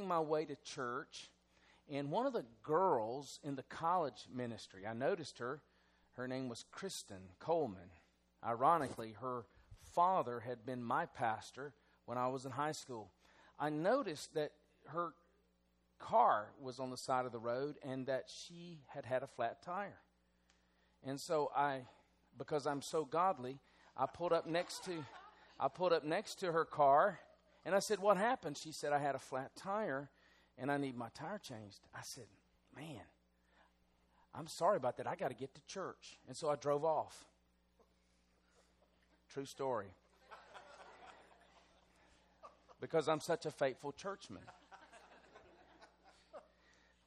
my way to church, and one of the girls in the college ministry, I noticed her. Her name was Kristen Coleman. Ironically, her father had been my pastor when I was in high school. I noticed that her car was on the side of the road and that she had had a flat tire. And so I, because I'm so godly, I pulled up next to, I pulled up next to her car, and I said, "What happened?" She said, "I had a flat tire, and I need my tire changed." I said, "Man, I'm sorry about that. I got to get to church," and so I drove off. True story. because I'm such a faithful churchman.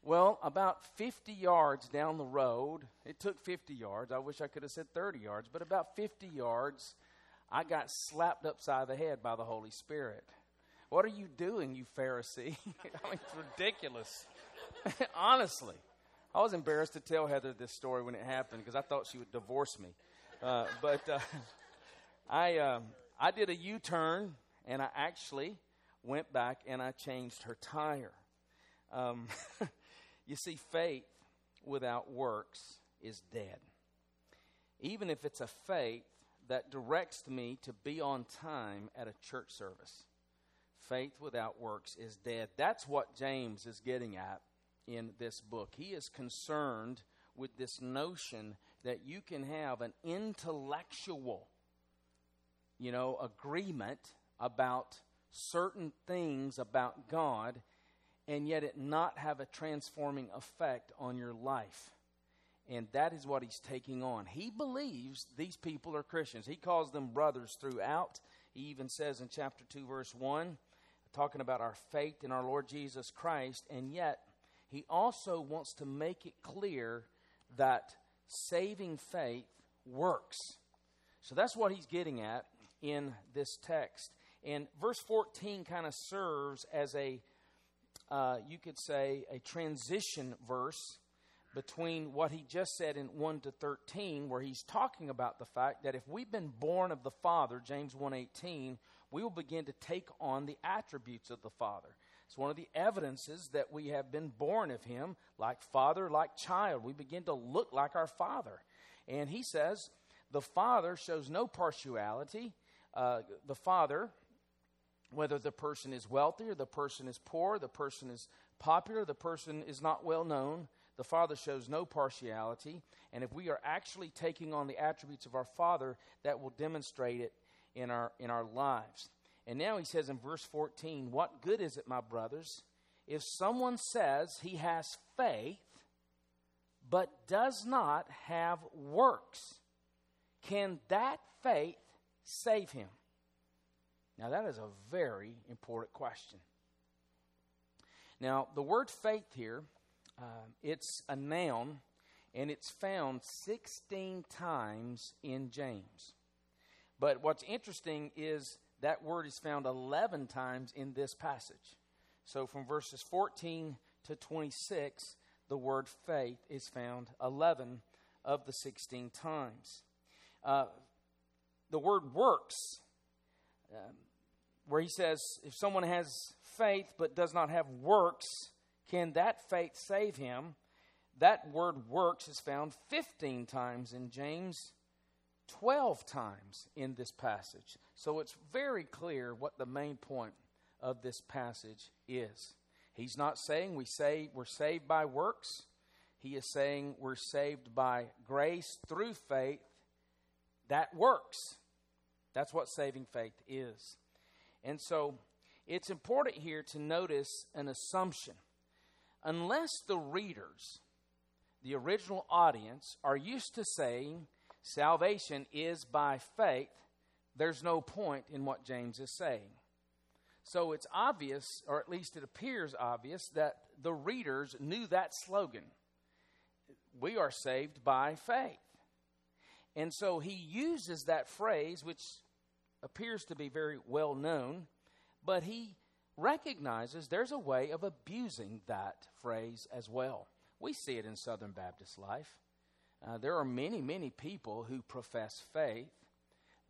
Well, about 50 yards down the road, it took 50 yards. I wish I could have said 30 yards, but about 50 yards, I got slapped upside the head by the Holy Spirit. What are you doing, you Pharisee? I mean, it's ridiculous. Honestly, I was embarrassed to tell Heather this story when it happened because I thought she would divorce me. Uh, but uh, I, um, I did a U turn and I actually went back and I changed her tire. Um, You see, faith without works is dead. Even if it's a faith that directs me to be on time at a church service, faith without works is dead. That's what James is getting at in this book. He is concerned with this notion that you can have an intellectual, you know, agreement about certain things about God and yet it not have a transforming effect on your life. And that is what he's taking on. He believes these people are Christians. He calls them brothers throughout. He even says in chapter 2, verse 1, talking about our faith in our Lord Jesus Christ, and yet he also wants to make it clear that saving faith works. So that's what he's getting at in this text. And verse 14 kind of serves as a uh, you could say, a transition verse between what he just said in 1 to 13 where he's talking about the fact that if we've been born of the father james 1.18 we will begin to take on the attributes of the father it's one of the evidences that we have been born of him like father like child we begin to look like our father and he says the father shows no partiality uh, the father whether the person is wealthy or the person is poor, the person is popular, the person is not well known. The Father shows no partiality. And if we are actually taking on the attributes of our Father, that will demonstrate it in our, in our lives. And now he says in verse 14, What good is it, my brothers, if someone says he has faith, but does not have works? Can that faith save him? Now, that is a very important question. Now, the word faith here, uh, it's a noun, and it's found 16 times in James. But what's interesting is that word is found 11 times in this passage. So from verses 14 to 26, the word faith is found 11 of the 16 times. Uh, the word works um, where he says, if someone has faith but does not have works, can that faith save him? That word works is found 15 times in James, 12 times in this passage. So it's very clear what the main point of this passage is. He's not saying we say we're saved by works. He is saying we're saved by grace through faith that works. That's what saving faith is. And so it's important here to notice an assumption. Unless the readers, the original audience, are used to saying salvation is by faith, there's no point in what James is saying. So it's obvious, or at least it appears obvious, that the readers knew that slogan. We are saved by faith. And so he uses that phrase, which appears to be very well known, but he recognizes there's a way of abusing that phrase as well. We see it in Southern Baptist life. Uh, there are many, many people who profess faith,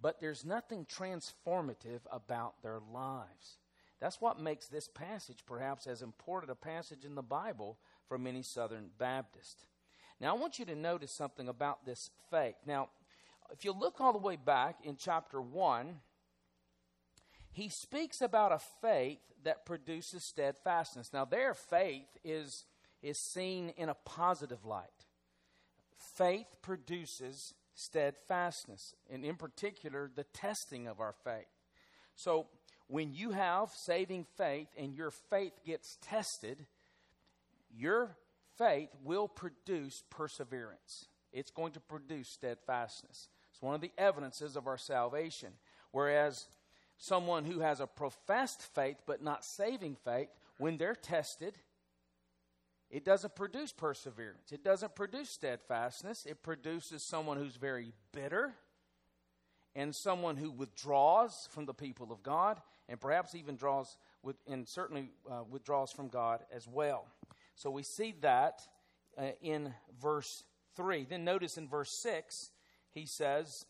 but there's nothing transformative about their lives. That's what makes this passage perhaps as important a passage in the Bible for many Southern Baptists. Now, I want you to notice something about this faith. Now, if you look all the way back in chapter 1, he speaks about a faith that produces steadfastness. Now, their faith is, is seen in a positive light. Faith produces steadfastness, and in particular, the testing of our faith. So, when you have saving faith and your faith gets tested, your faith will produce perseverance. It's going to produce steadfastness. It's one of the evidences of our salvation. Whereas someone who has a professed faith but not saving faith, when they're tested, it doesn't produce perseverance. It doesn't produce steadfastness. It produces someone who's very bitter and someone who withdraws from the people of God and perhaps even draws with, and certainly uh, withdraws from God as well. So we see that uh, in verse 3. Then notice in verse 6, he says,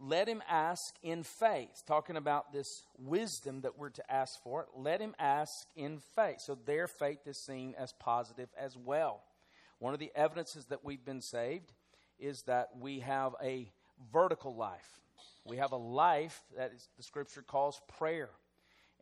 Let him ask in faith. Talking about this wisdom that we're to ask for, let him ask in faith. So their faith is seen as positive as well. One of the evidences that we've been saved is that we have a vertical life. We have a life that is, the scripture calls prayer.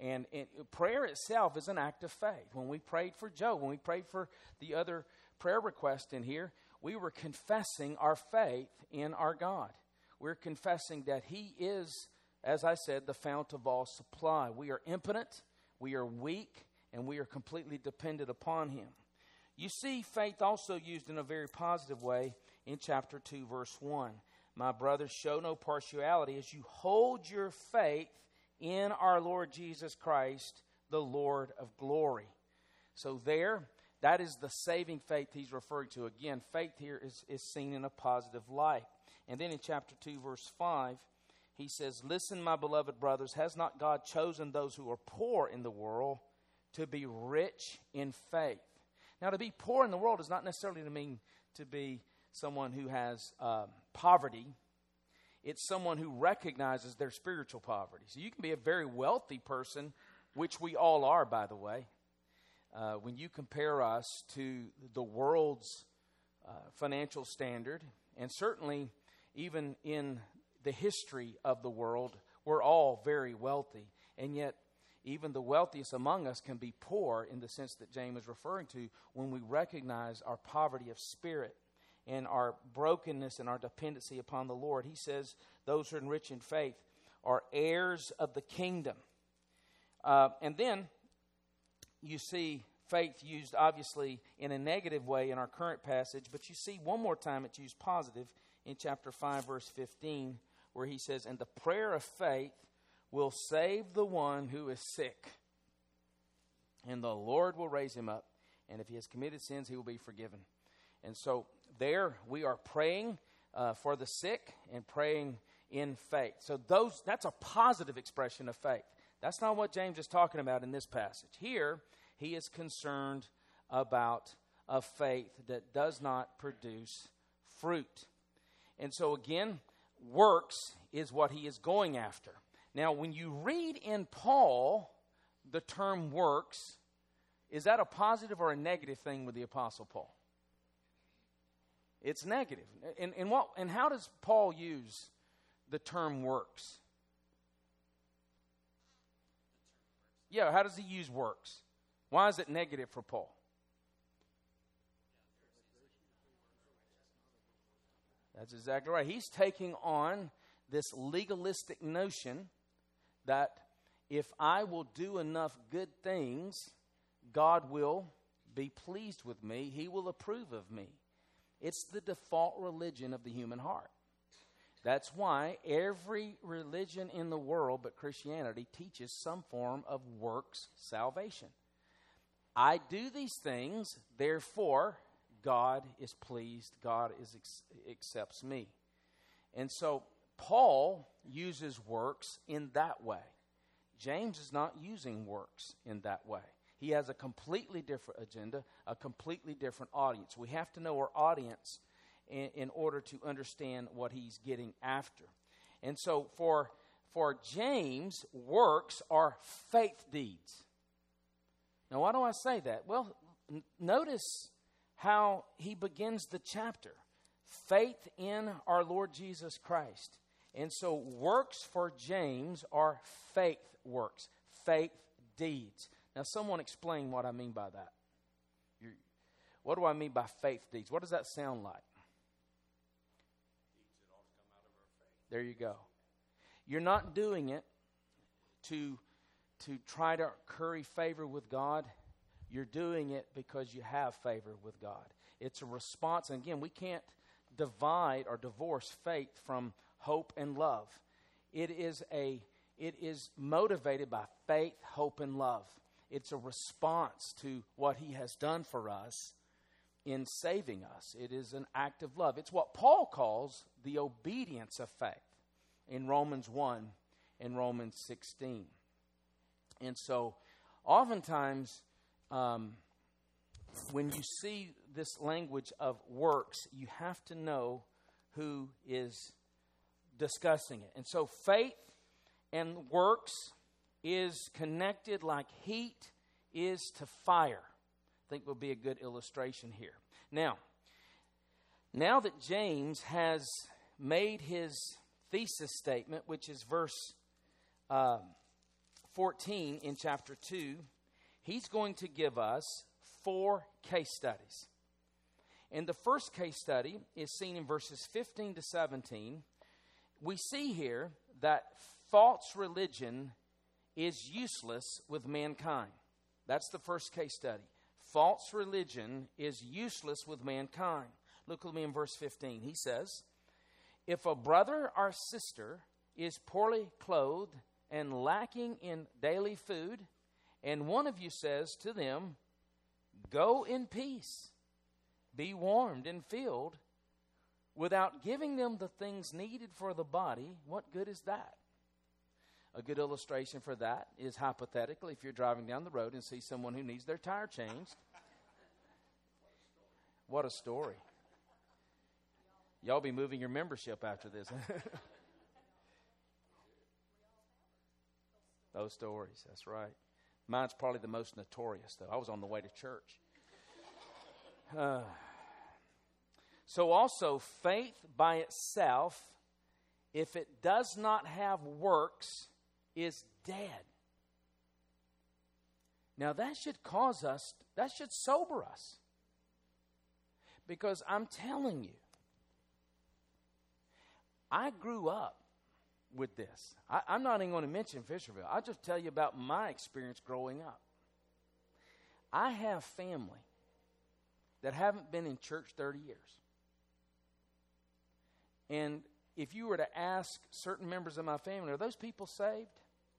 And, prayer itself is an act of faith. When we prayed for Joe, when we prayed for the other prayer request in here, we were confessing our faith in our God. We're confessing that He is, as I said, the fount of all supply. We are impotent, we are weak, and we are completely dependent upon Him. You see faith also used in a very positive way in chapter 2, verse 1. My brothers, show no partiality as you hold your faith in our Lord Jesus Christ, the Lord of glory. So, there, that is the saving faith he's referring to. Again, faith here is, is seen in a positive light. And then in chapter 2, verse 5, he says, Listen, my beloved brothers, has not God chosen those who are poor in the world to be rich in faith? Now, to be poor in the world does not necessarily mean to be someone who has um, poverty it's someone who recognizes their spiritual poverty. So you can be a very wealthy person, which we all are, by the way. Uh, when you compare us to the world's uh, financial standard, and certainly even in the history of the world, we're all very wealthy. And yet, even the wealthiest among us can be poor in the sense that James is referring to when we recognize our poverty of spirit and our brokenness and our dependency upon the Lord. He says those who are enriched in faith are heirs of the kingdom. Uh, and then you see faith used obviously in a negative way in our current passage, but you see one more time it's used positive in chapter 5, verse 15, where he says, And the prayer of faith will save the one who is sick, and the Lord will raise him up, and if he has committed sins, he will be forgiven. And so there we are praying uh, for the sick and praying in faith. So those that's a positive expression of faith. That's not what James is talking about in this passage. Here, he is concerned about a faith that does not produce fruit. And so again, works is what he is going after. Now, when you read in Paul the term works, is that a positive or a negative thing with the Apostle Paul? It's negative. And, and, what, and how does Paul use the term works? Yeah, how does he use works? Why is it negative for Paul? That's exactly right. He's taking on this legalistic notion that if I will do enough good things, God will be pleased with me, He will approve of me. It's the default religion of the human heart. That's why every religion in the world but Christianity teaches some form of works salvation. I do these things, therefore God is pleased, God is accepts me. And so Paul uses works in that way. James is not using works in that way. He has a completely different agenda, a completely different audience. We have to know our audience in, in order to understand what he's getting after. And so, for for James, works are faith deeds. Now, why do I say that? Well, n- notice how he begins the chapter faith in our Lord Jesus Christ. And so, works for James are faith works, faith deeds. Now, someone explain what I mean by that. What do I mean by faith deeds? What does that sound like? There you go. You're not doing it to, to try to curry favor with God. You're doing it because you have favor with God. It's a response. And again, we can't divide or divorce faith from hope and love. It is a it is motivated by faith, hope, and love. It's a response to what he has done for us in saving us. It is an act of love. It's what Paul calls the obedience of faith in Romans 1 and Romans 16. And so, oftentimes, um, when you see this language of works, you have to know who is discussing it. And so, faith and works is connected like heat is to fire. I think will be a good illustration here. Now, now that James has made his thesis statement, which is verse um, 14 in chapter 2, he's going to give us four case studies. And the first case study is seen in verses 15 to 17. We see here that false religion is useless with mankind. That's the first case study. False religion is useless with mankind. Look with me in verse 15. He says, If a brother or sister is poorly clothed and lacking in daily food, and one of you says to them, Go in peace, be warmed and filled, without giving them the things needed for the body, what good is that? A good illustration for that is hypothetically if you're driving down the road and see someone who needs their tire changed. What a story. Y'all be moving your membership after this. Those stories, that's right. Mine's probably the most notorious, though. I was on the way to church. Uh, so, also, faith by itself, if it does not have works, is dead. Now, that should cause us, that should sober us. Because I'm telling you, I grew up with this. I, am not even going to mention Fisherville. I'll just tell you about my experience growing up. I have family that haven't been in church 30 years. And if you were to ask certain members of my family, are those people saved?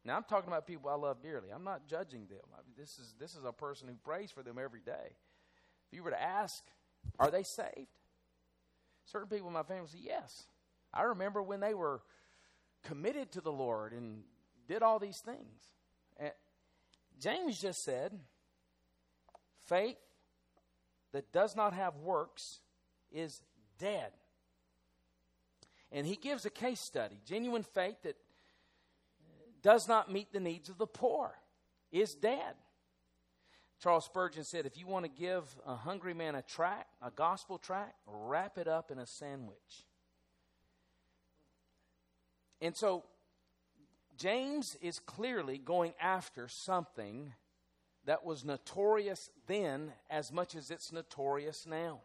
Now I'm talking about people I love dearly. I'm not judging them. I mean, this is this is a person who prays for them every day. If you were to ask, are they saved? Certain people in my family say yes. I remember when they were committed to the Lord and did all these things. And James just said, faith that does not have works is dead. And he gives a case study. Genuine faith that does not meet the needs of the poor is dead. Charles Spurgeon said, if you want to give a hungry man a tract, a gospel tract, wrap it up in a sandwich. And so James is clearly going after something that was notorious then as much as it's notorious now.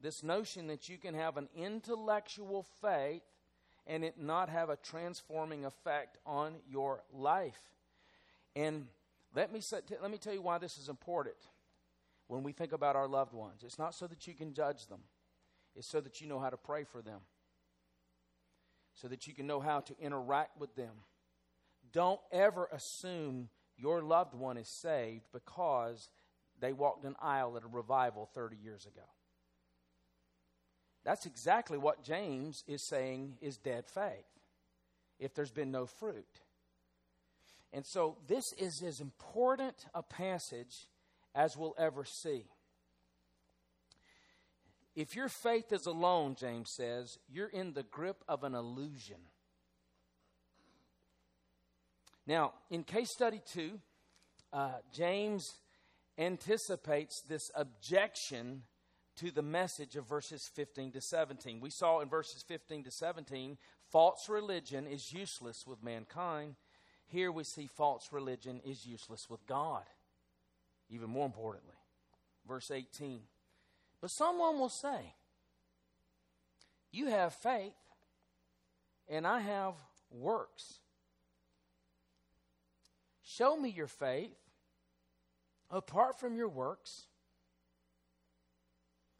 This notion that you can have an intellectual faith and it not have a transforming effect on your life. And let me, let me tell you why this is important when we think about our loved ones. It's not so that you can judge them, it's so that you know how to pray for them so that you can know how to interact with them. Don't ever assume your loved one is saved because they walked an aisle at a revival 30 years ago. That's exactly what James is saying is dead faith if there's been no fruit. And so this is as important a passage as we'll ever see. If your faith is alone, James says, you're in the grip of an illusion. Now, in case study two, uh, James anticipates this objection to the message of verses 15 to 17. We saw in verses 15 to 17, false religion is useless with mankind. Here we see false religion is useless with God. Even more importantly, verse 18. But someone will say, You have faith, and I have works. Show me your faith apart from your works,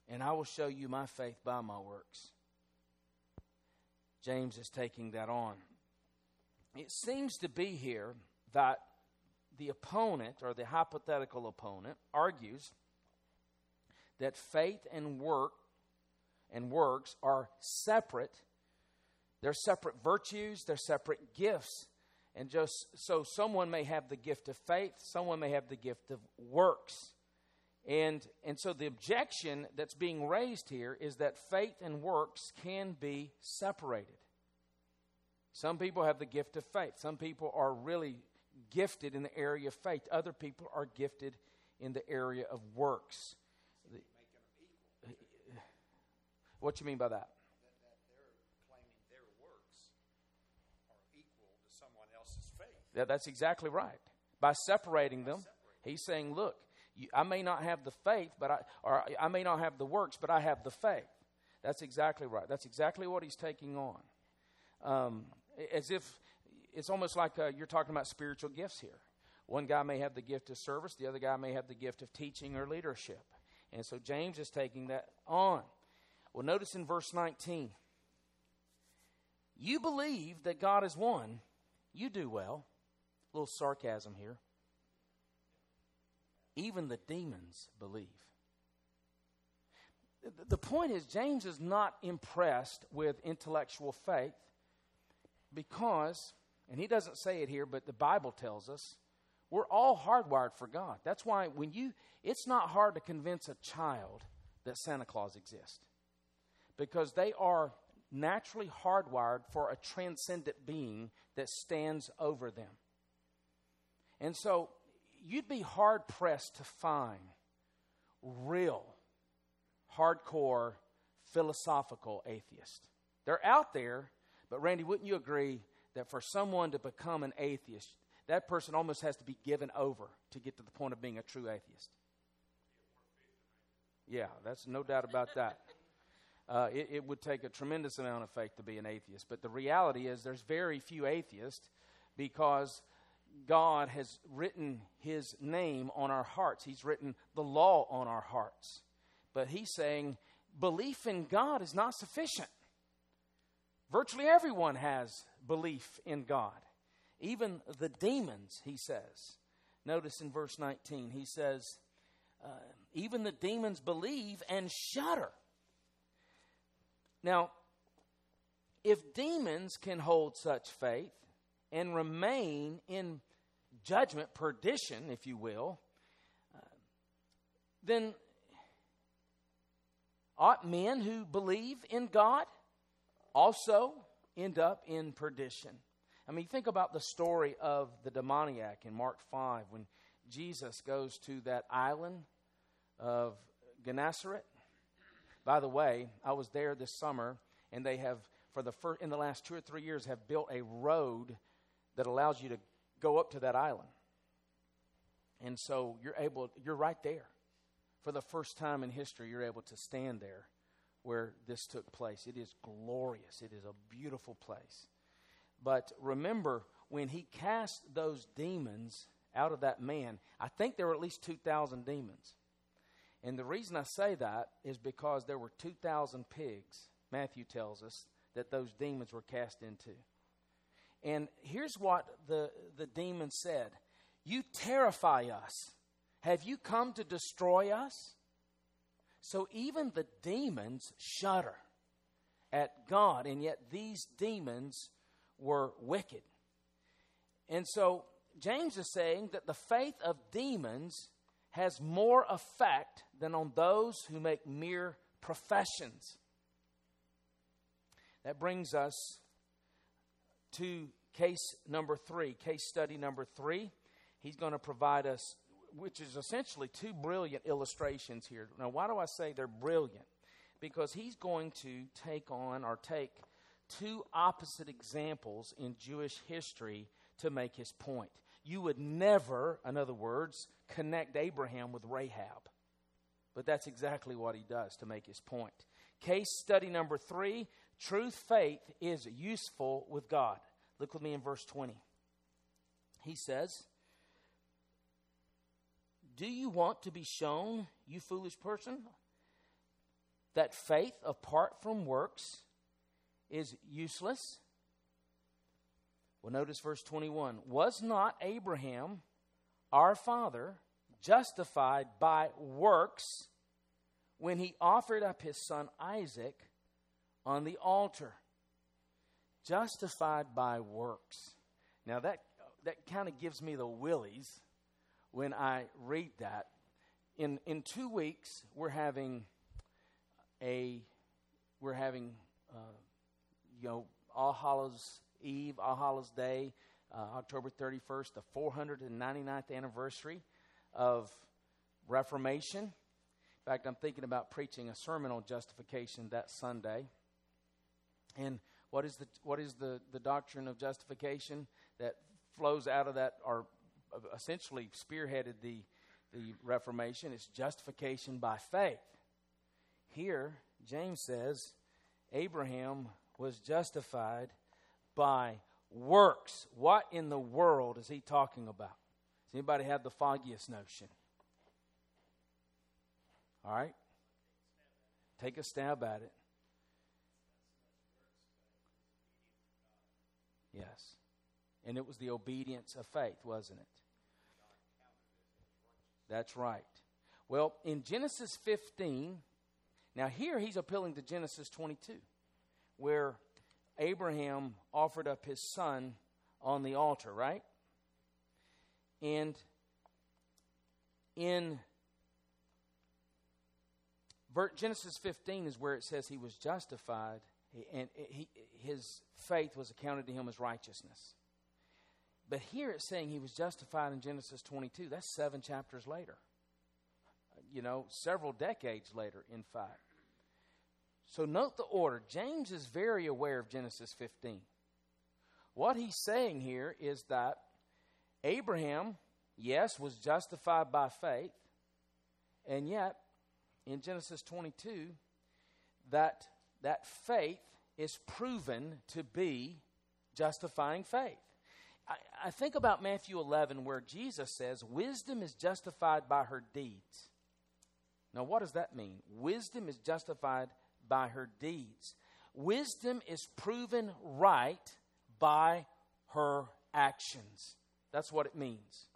and I will show you my faith by my works. James is taking that on. It seems to be here that the opponent or the hypothetical opponent argues that faith and work and works are separate. They're separate virtues, they're separate gifts. And just so someone may have the gift of faith, someone may have the gift of works. And, and so the objection that's being raised here is that faith and works can be separated. Some people have the gift of faith. Some people are really gifted in the area of faith. Other people are gifted in the area of works. What you mean by that? Yeah, that's exactly right. By separating them, he's saying, look, you, I may not have the faith, but I, or I may not have the works, but I have the faith. That's exactly right. That's exactly what he's taking on. Um, as if it's almost like uh, you're talking about spiritual gifts here. One guy may have the gift of service, the other guy may have the gift of teaching or leadership. And so James is taking that on. Well, notice in verse 19 you believe that God is one, you do well. A little sarcasm here. Even the demons believe. The point is, James is not impressed with intellectual faith because, and he doesn't say it here, but the Bible tells us, we're all hardwired for God. That's why when you, it's not hard to convince a child that Santa Claus exists because they are naturally hardwired for a transcendent being that stands over them. And so you'd be hard pressed to find real, hardcore, philosophical atheists. They're out there, but Randy, wouldn't you agree that for someone to become an atheist, that person almost has to be given over to get to the point of being a true atheist? Yeah, that's no doubt about that. Uh, it, it, would take a tremendous amount of faith to be an atheist. But the reality is, there's very few atheists because God has written His name on our hearts. He's written the law on our hearts. But He's saying belief in God is not sufficient. Virtually everyone has belief in God, even the demons, He says. Notice in verse 19, He says, uh, even the demons believe and shudder. Now, if demons can hold such faith and remain in judgment, perdition, if you will, uh, then ought men who believe in God also end up in perdition. I mean, think about the story of the demoniac in Mark 5 when Jesus goes to that island of Gennesaret by the way, I was there this summer, and they have, for the first, in the last two or three years, have built a road that allows you to go up to that island. And so you're able, you're right there. For the first time in history, you're able to stand there where this took place. It is glorious, it is a beautiful place. But remember, when he cast those demons out of that man, I think there were at least 2,000 demons. And the reason I say that is because there were 2,000 pigs, Matthew tells us, that those demons were cast into. And here's what the, the demon said You terrify us. Have you come to destroy us? So even the demons shudder at God, and yet these demons were wicked. And so James is saying that the faith of demons has more effect than on those who make mere professions. That brings us to case number three, case study number three. He's going to provide us, which is essentially two brilliant illustrations here. Now, why do I say they're brilliant? Because he's going to take on or take two opposite examples in Jewish history to make his point. You would never, in other words, connect Abraham with Rahab. But that's exactly what he does to make his point. Case study number three truth faith is useful with God. Look with me in verse 20. He says, Do you want to be shown, you foolish person, that faith apart from works is useless? Well, notice verse 21. Was not Abraham, our father, justified by works when he offered up his son Isaac on the altar. Justified by works. Now that that kind of gives me the willies when I read that. In in two weeks we're having a we're having uh, you know All Hallows Eve, All Hallows Day, uh, October 31st, the 499th anniversary of Reformation. In fact, I'm thinking about preaching a sermon on justification that Sunday. And what is the what is the, the doctrine of justification that flows out of that or essentially spearheaded the the Reformation? It's justification by faith. Here, James says Abraham was justified by works. What in the world is he talking about? Does anybody have the foggiest notion? All right? Take a stab at it. Yes. And it was the obedience of faith, wasn't it? That's right. Well, in Genesis 15, now here he's appealing to Genesis 22, where Abraham offered up his son on the altar, right? And in Genesis 15 is where it says he was justified and he, his faith was accounted to him as righteousness. But here it's saying he was justified in Genesis 22. That's seven chapters later. You know, several decades later, in fact. So note the order. James is very aware of Genesis 15. What he's saying here is that Abraham, yes, was justified by faith, and yet in Genesis 22 that that faith is proven to be justifying faith. I, I, think about Matthew 11 where Jesus says, Wisdom is justified by her deeds. Now, what does that mean? Wisdom is justified by her deeds. Wisdom is proven right by her actions. That's what it means.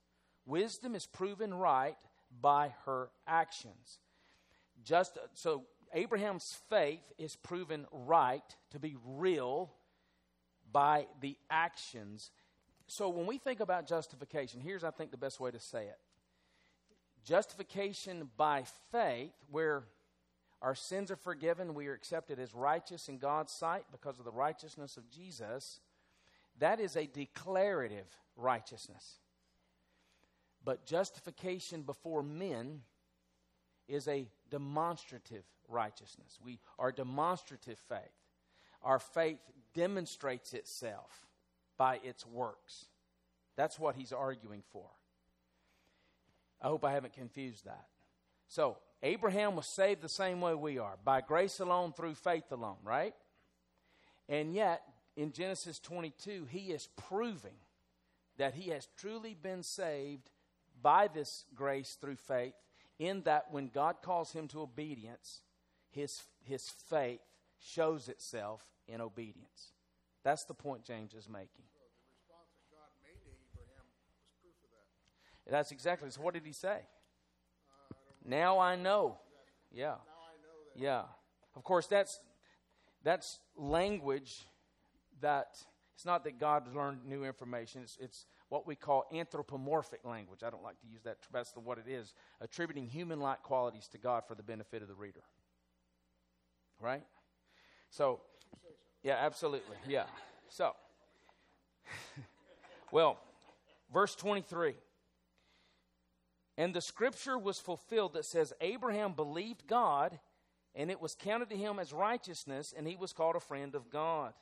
Wisdom is proven right by her actions. Just so Abraham's faith is proven right to be real by the actions. So when we think about justification, here's I think the best way to say it. Justification by faith where our sins are forgiven, we are accepted as righteous in God's sight because of the righteousness of Jesus. That is a declarative righteousness. But justification before men is a demonstrative righteousness. We are demonstrative faith. Our faith demonstrates itself by its works. That's what he's arguing for. I hope I haven't confused that. So, Abraham was saved the same way we are by grace alone, through faith alone, right? And yet, in Genesis 22, he is proving that he has truly been saved by this grace through faith in that when God calls him to obedience, his, his faith shows itself in obedience. That's the point James is making. that. That's exactly. So, what did he say? Uh, now I know. Yeah. Now I know that. Yeah. Of course, that's that's language that it's not that God learned new information. It's, it's what we call anthropomorphic language. I don't like to use that, that's what it is. Attributing human like qualities to God for the benefit of the reader. Right? So, yeah, absolutely. Yeah. So, well, verse 23. And the scripture was fulfilled that says, Abraham believed God, and it was counted to him as righteousness, and he was called a friend of God.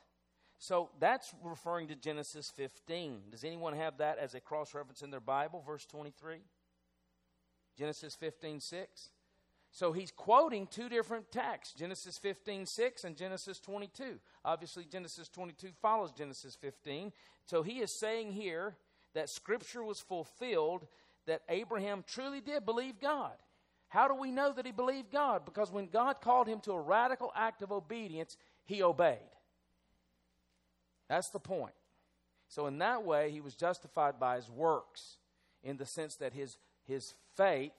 So that's referring to Genesis 15. Does anyone have that as a cross reference in their Bible, verse 23? Genesis 15, 6. So he's quoting two different texts, Genesis 15, 6 and Genesis 22. Obviously, Genesis 22 follows Genesis 15. So he is saying here that Scripture was fulfilled, that Abraham truly did believe God. How do we know that he believed God? Because when God called him to a radical act of obedience, he obeyed. That's the point. So, in that way, he was justified by his works in the sense that his, his faith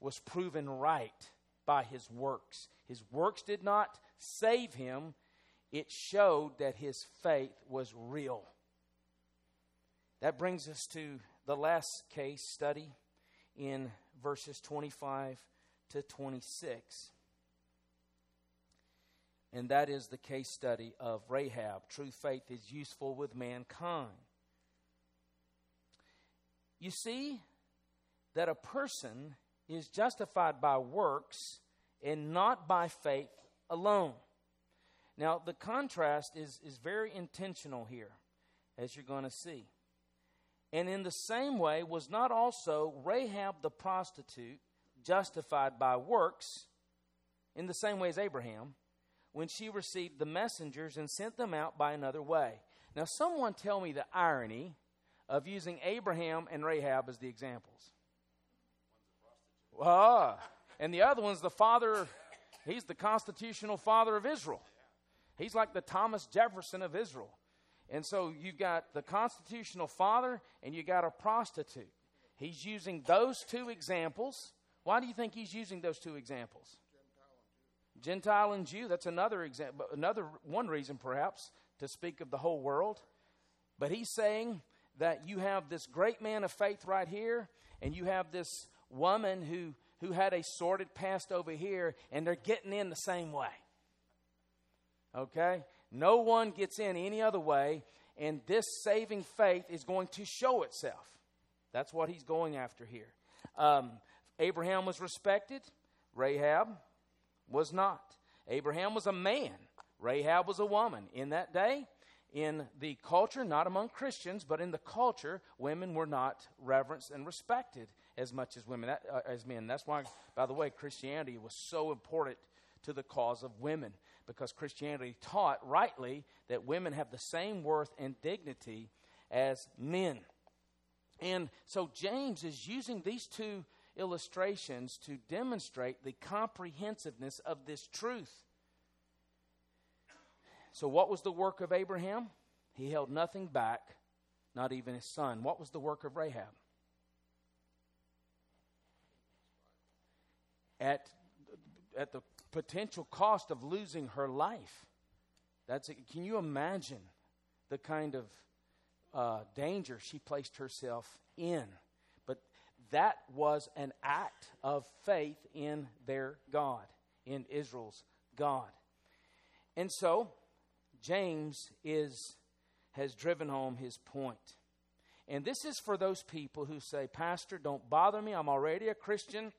was proven right by his works. His works did not save him, it showed that his faith was real. That brings us to the last case study in verses 25 to 26. And that is the case study of Rahab. True faith is useful with mankind. You see that a person is justified by works and not by faith alone. Now, the contrast is, is very intentional here, as you're going to see. And in the same way, was not also Rahab the prostitute justified by works in the same way as Abraham when she received the messengers and sent them out by another way? Now, someone tell me the irony of using Abraham and Rahab as the examples. Ah, and the other one's the father, he's the constitutional father of Israel. He's like the Thomas Jefferson of Israel. And so you've got the constitutional father and you got a prostitute. He's using those two examples. Why do you think he's using those two examples? Gentile and Jew. That's another example, another one reason perhaps to speak of the whole world. But he's saying that you have this great man of faith right here, and you have this woman who who had a sordid past over here, and they're getting in the same way. Okay? No one gets in any other way, and this saving faith is going to show itself. That's what he's going after here. Um, Abraham was respected, Rahab was not. Abraham was a man, Rahab was a woman. In that day, in the culture, not among Christians, but in the culture, women were not reverenced and respected as much as women uh, as men. That's why, by the way, Christianity was so important to the cause of women because Christianity taught rightly that women have the same worth and dignity as men. And so James is using these two illustrations to demonstrate the comprehensiveness of this truth. So, what was the work of Abraham? He held nothing back, not even his son. What was the work of Rahab? at, at the potential cost of losing her life. That's a, can you imagine the kind of uh, danger she placed herself in? That was an act of faith in their God, in Israel's God. And so James is has driven home his point. And this is for those people who say, Pastor, don't bother me. I'm already a Christian.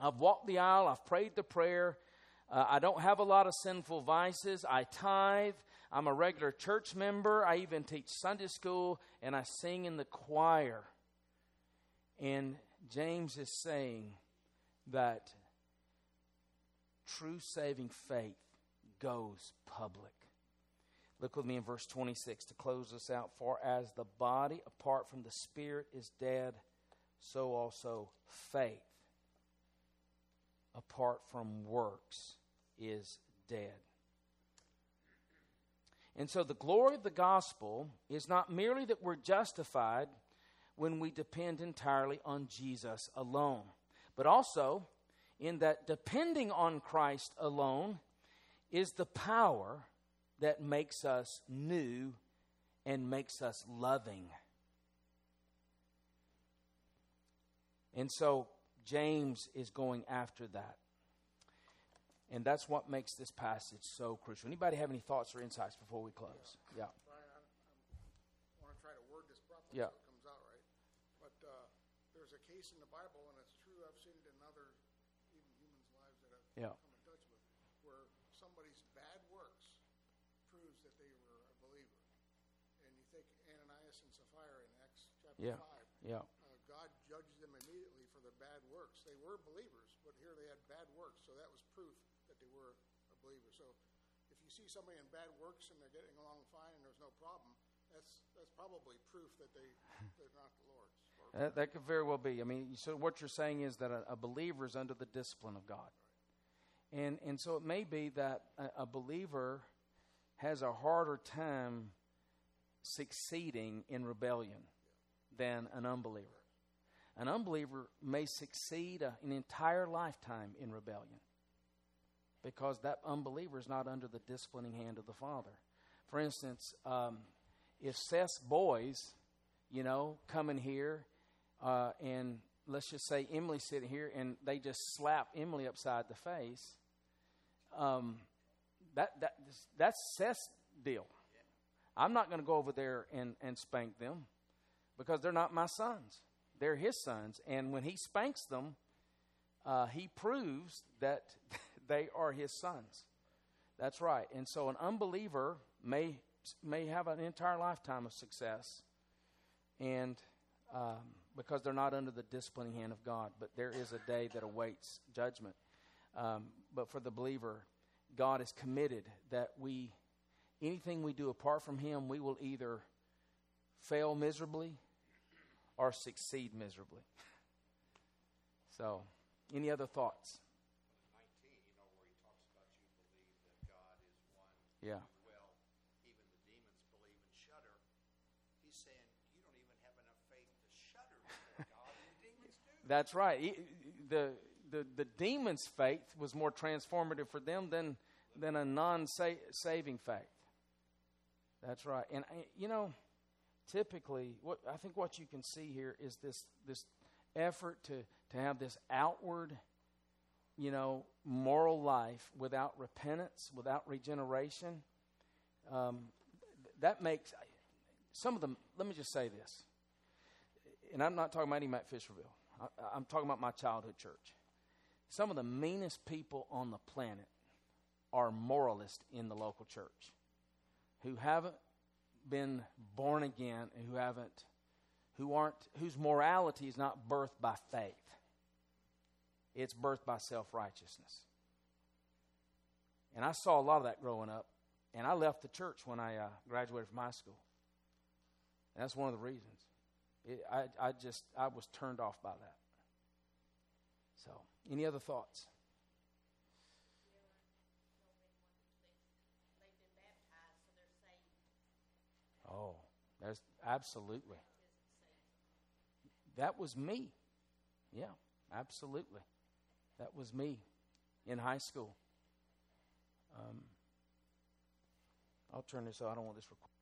I've walked the aisle, I've prayed the prayer. Uh, I don't have a lot of sinful vices. I tithe. I'm a regular church member. I even teach Sunday school and I sing in the choir. And James is saying that true saving faith goes public. Look with me in verse 26 to close this out. For as the body apart from the spirit is dead, so also faith apart from works is dead. And so the glory of the gospel is not merely that we're justified when we depend entirely on Jesus alone, but also in that depending on Christ alone is the power that makes us new and makes us loving. And so James is going after that. And that's what makes this passage so crucial. Anybody have any thoughts or insights before we close? Yeah. I, Yeah. So it comes out right. But uh, there's a case in the Bible, and it's true. I've seen it in other even humans' lives that I've Yeah. in touch with, where somebody's bad works proves that they were a believer. And you think Ananias and Sapphira in Acts chapter Yeah. five. Yeah. Uh, God judged them immediately for their bad works. They were believers, but here they had bad works, so that was proof that they were a believer. So if you see somebody in bad works and they're getting along fine and there's no problem, that's that's probably proof that they they're not the Lord's. That, that could very well be. I mean, so what you're saying is that a, a believer is under the discipline of God. And, and so it may be that a, a believer has a harder time succeeding in rebellion than an unbeliever. An unbeliever may succeed a, an entire lifetime in rebellion because that unbeliever is not under the disciplining hand of the Father. For instance, um, if Seth's boys, you know, come in here uh, and let's just say Emily's sitting here and they just slap Emily upside the face, um, that, that, that's Seth's deal. I'm not going to go over there and, and spank them because they're not my sons. They're his sons. And when he spanks them, uh, he proves that they are his sons. That's right. And so an unbeliever may may have an entire lifetime of success, and um, because they're not under the disciplining hand of God, but there is a day that awaits judgment. Um, but for the believer, God is committed that we anything we do apart from Him, we will either fail miserably or succeed miserably. So, any other thoughts? 19, you know, where he talks about you believe that God is one. Yeah. Well, even the demons believe and shudder. He's saying you don't even have enough faith to shudder before God, and the demons do. That's right. The, the, the demons' faith was more transformative for them than, than a non saving faith. That's right. And, you know, typically, what I think what you can see here is this, this effort to, to have this outward, you know, moral life without repentance, without regeneration. Um, that makes some of them, let me just say this and I'm not talking about any Matt Fisherville. I, I'm talking about my childhood church. Some of the meanest people on the planet are moralists in the local church who haven't been born again and who haven't who aren't whose morality is not birthed by faith. It's birthed by self-righteousness. And I saw a lot of that growing up, and I left the church when I uh, graduated from high school. And that's one of the reasons. It, I, I just, I was turned off by that. So, any other thoughts? Oh, there's absolutely. That was me. Yeah, absolutely. That was me in high school. Um, I'll turn this off. I don't want this recorded.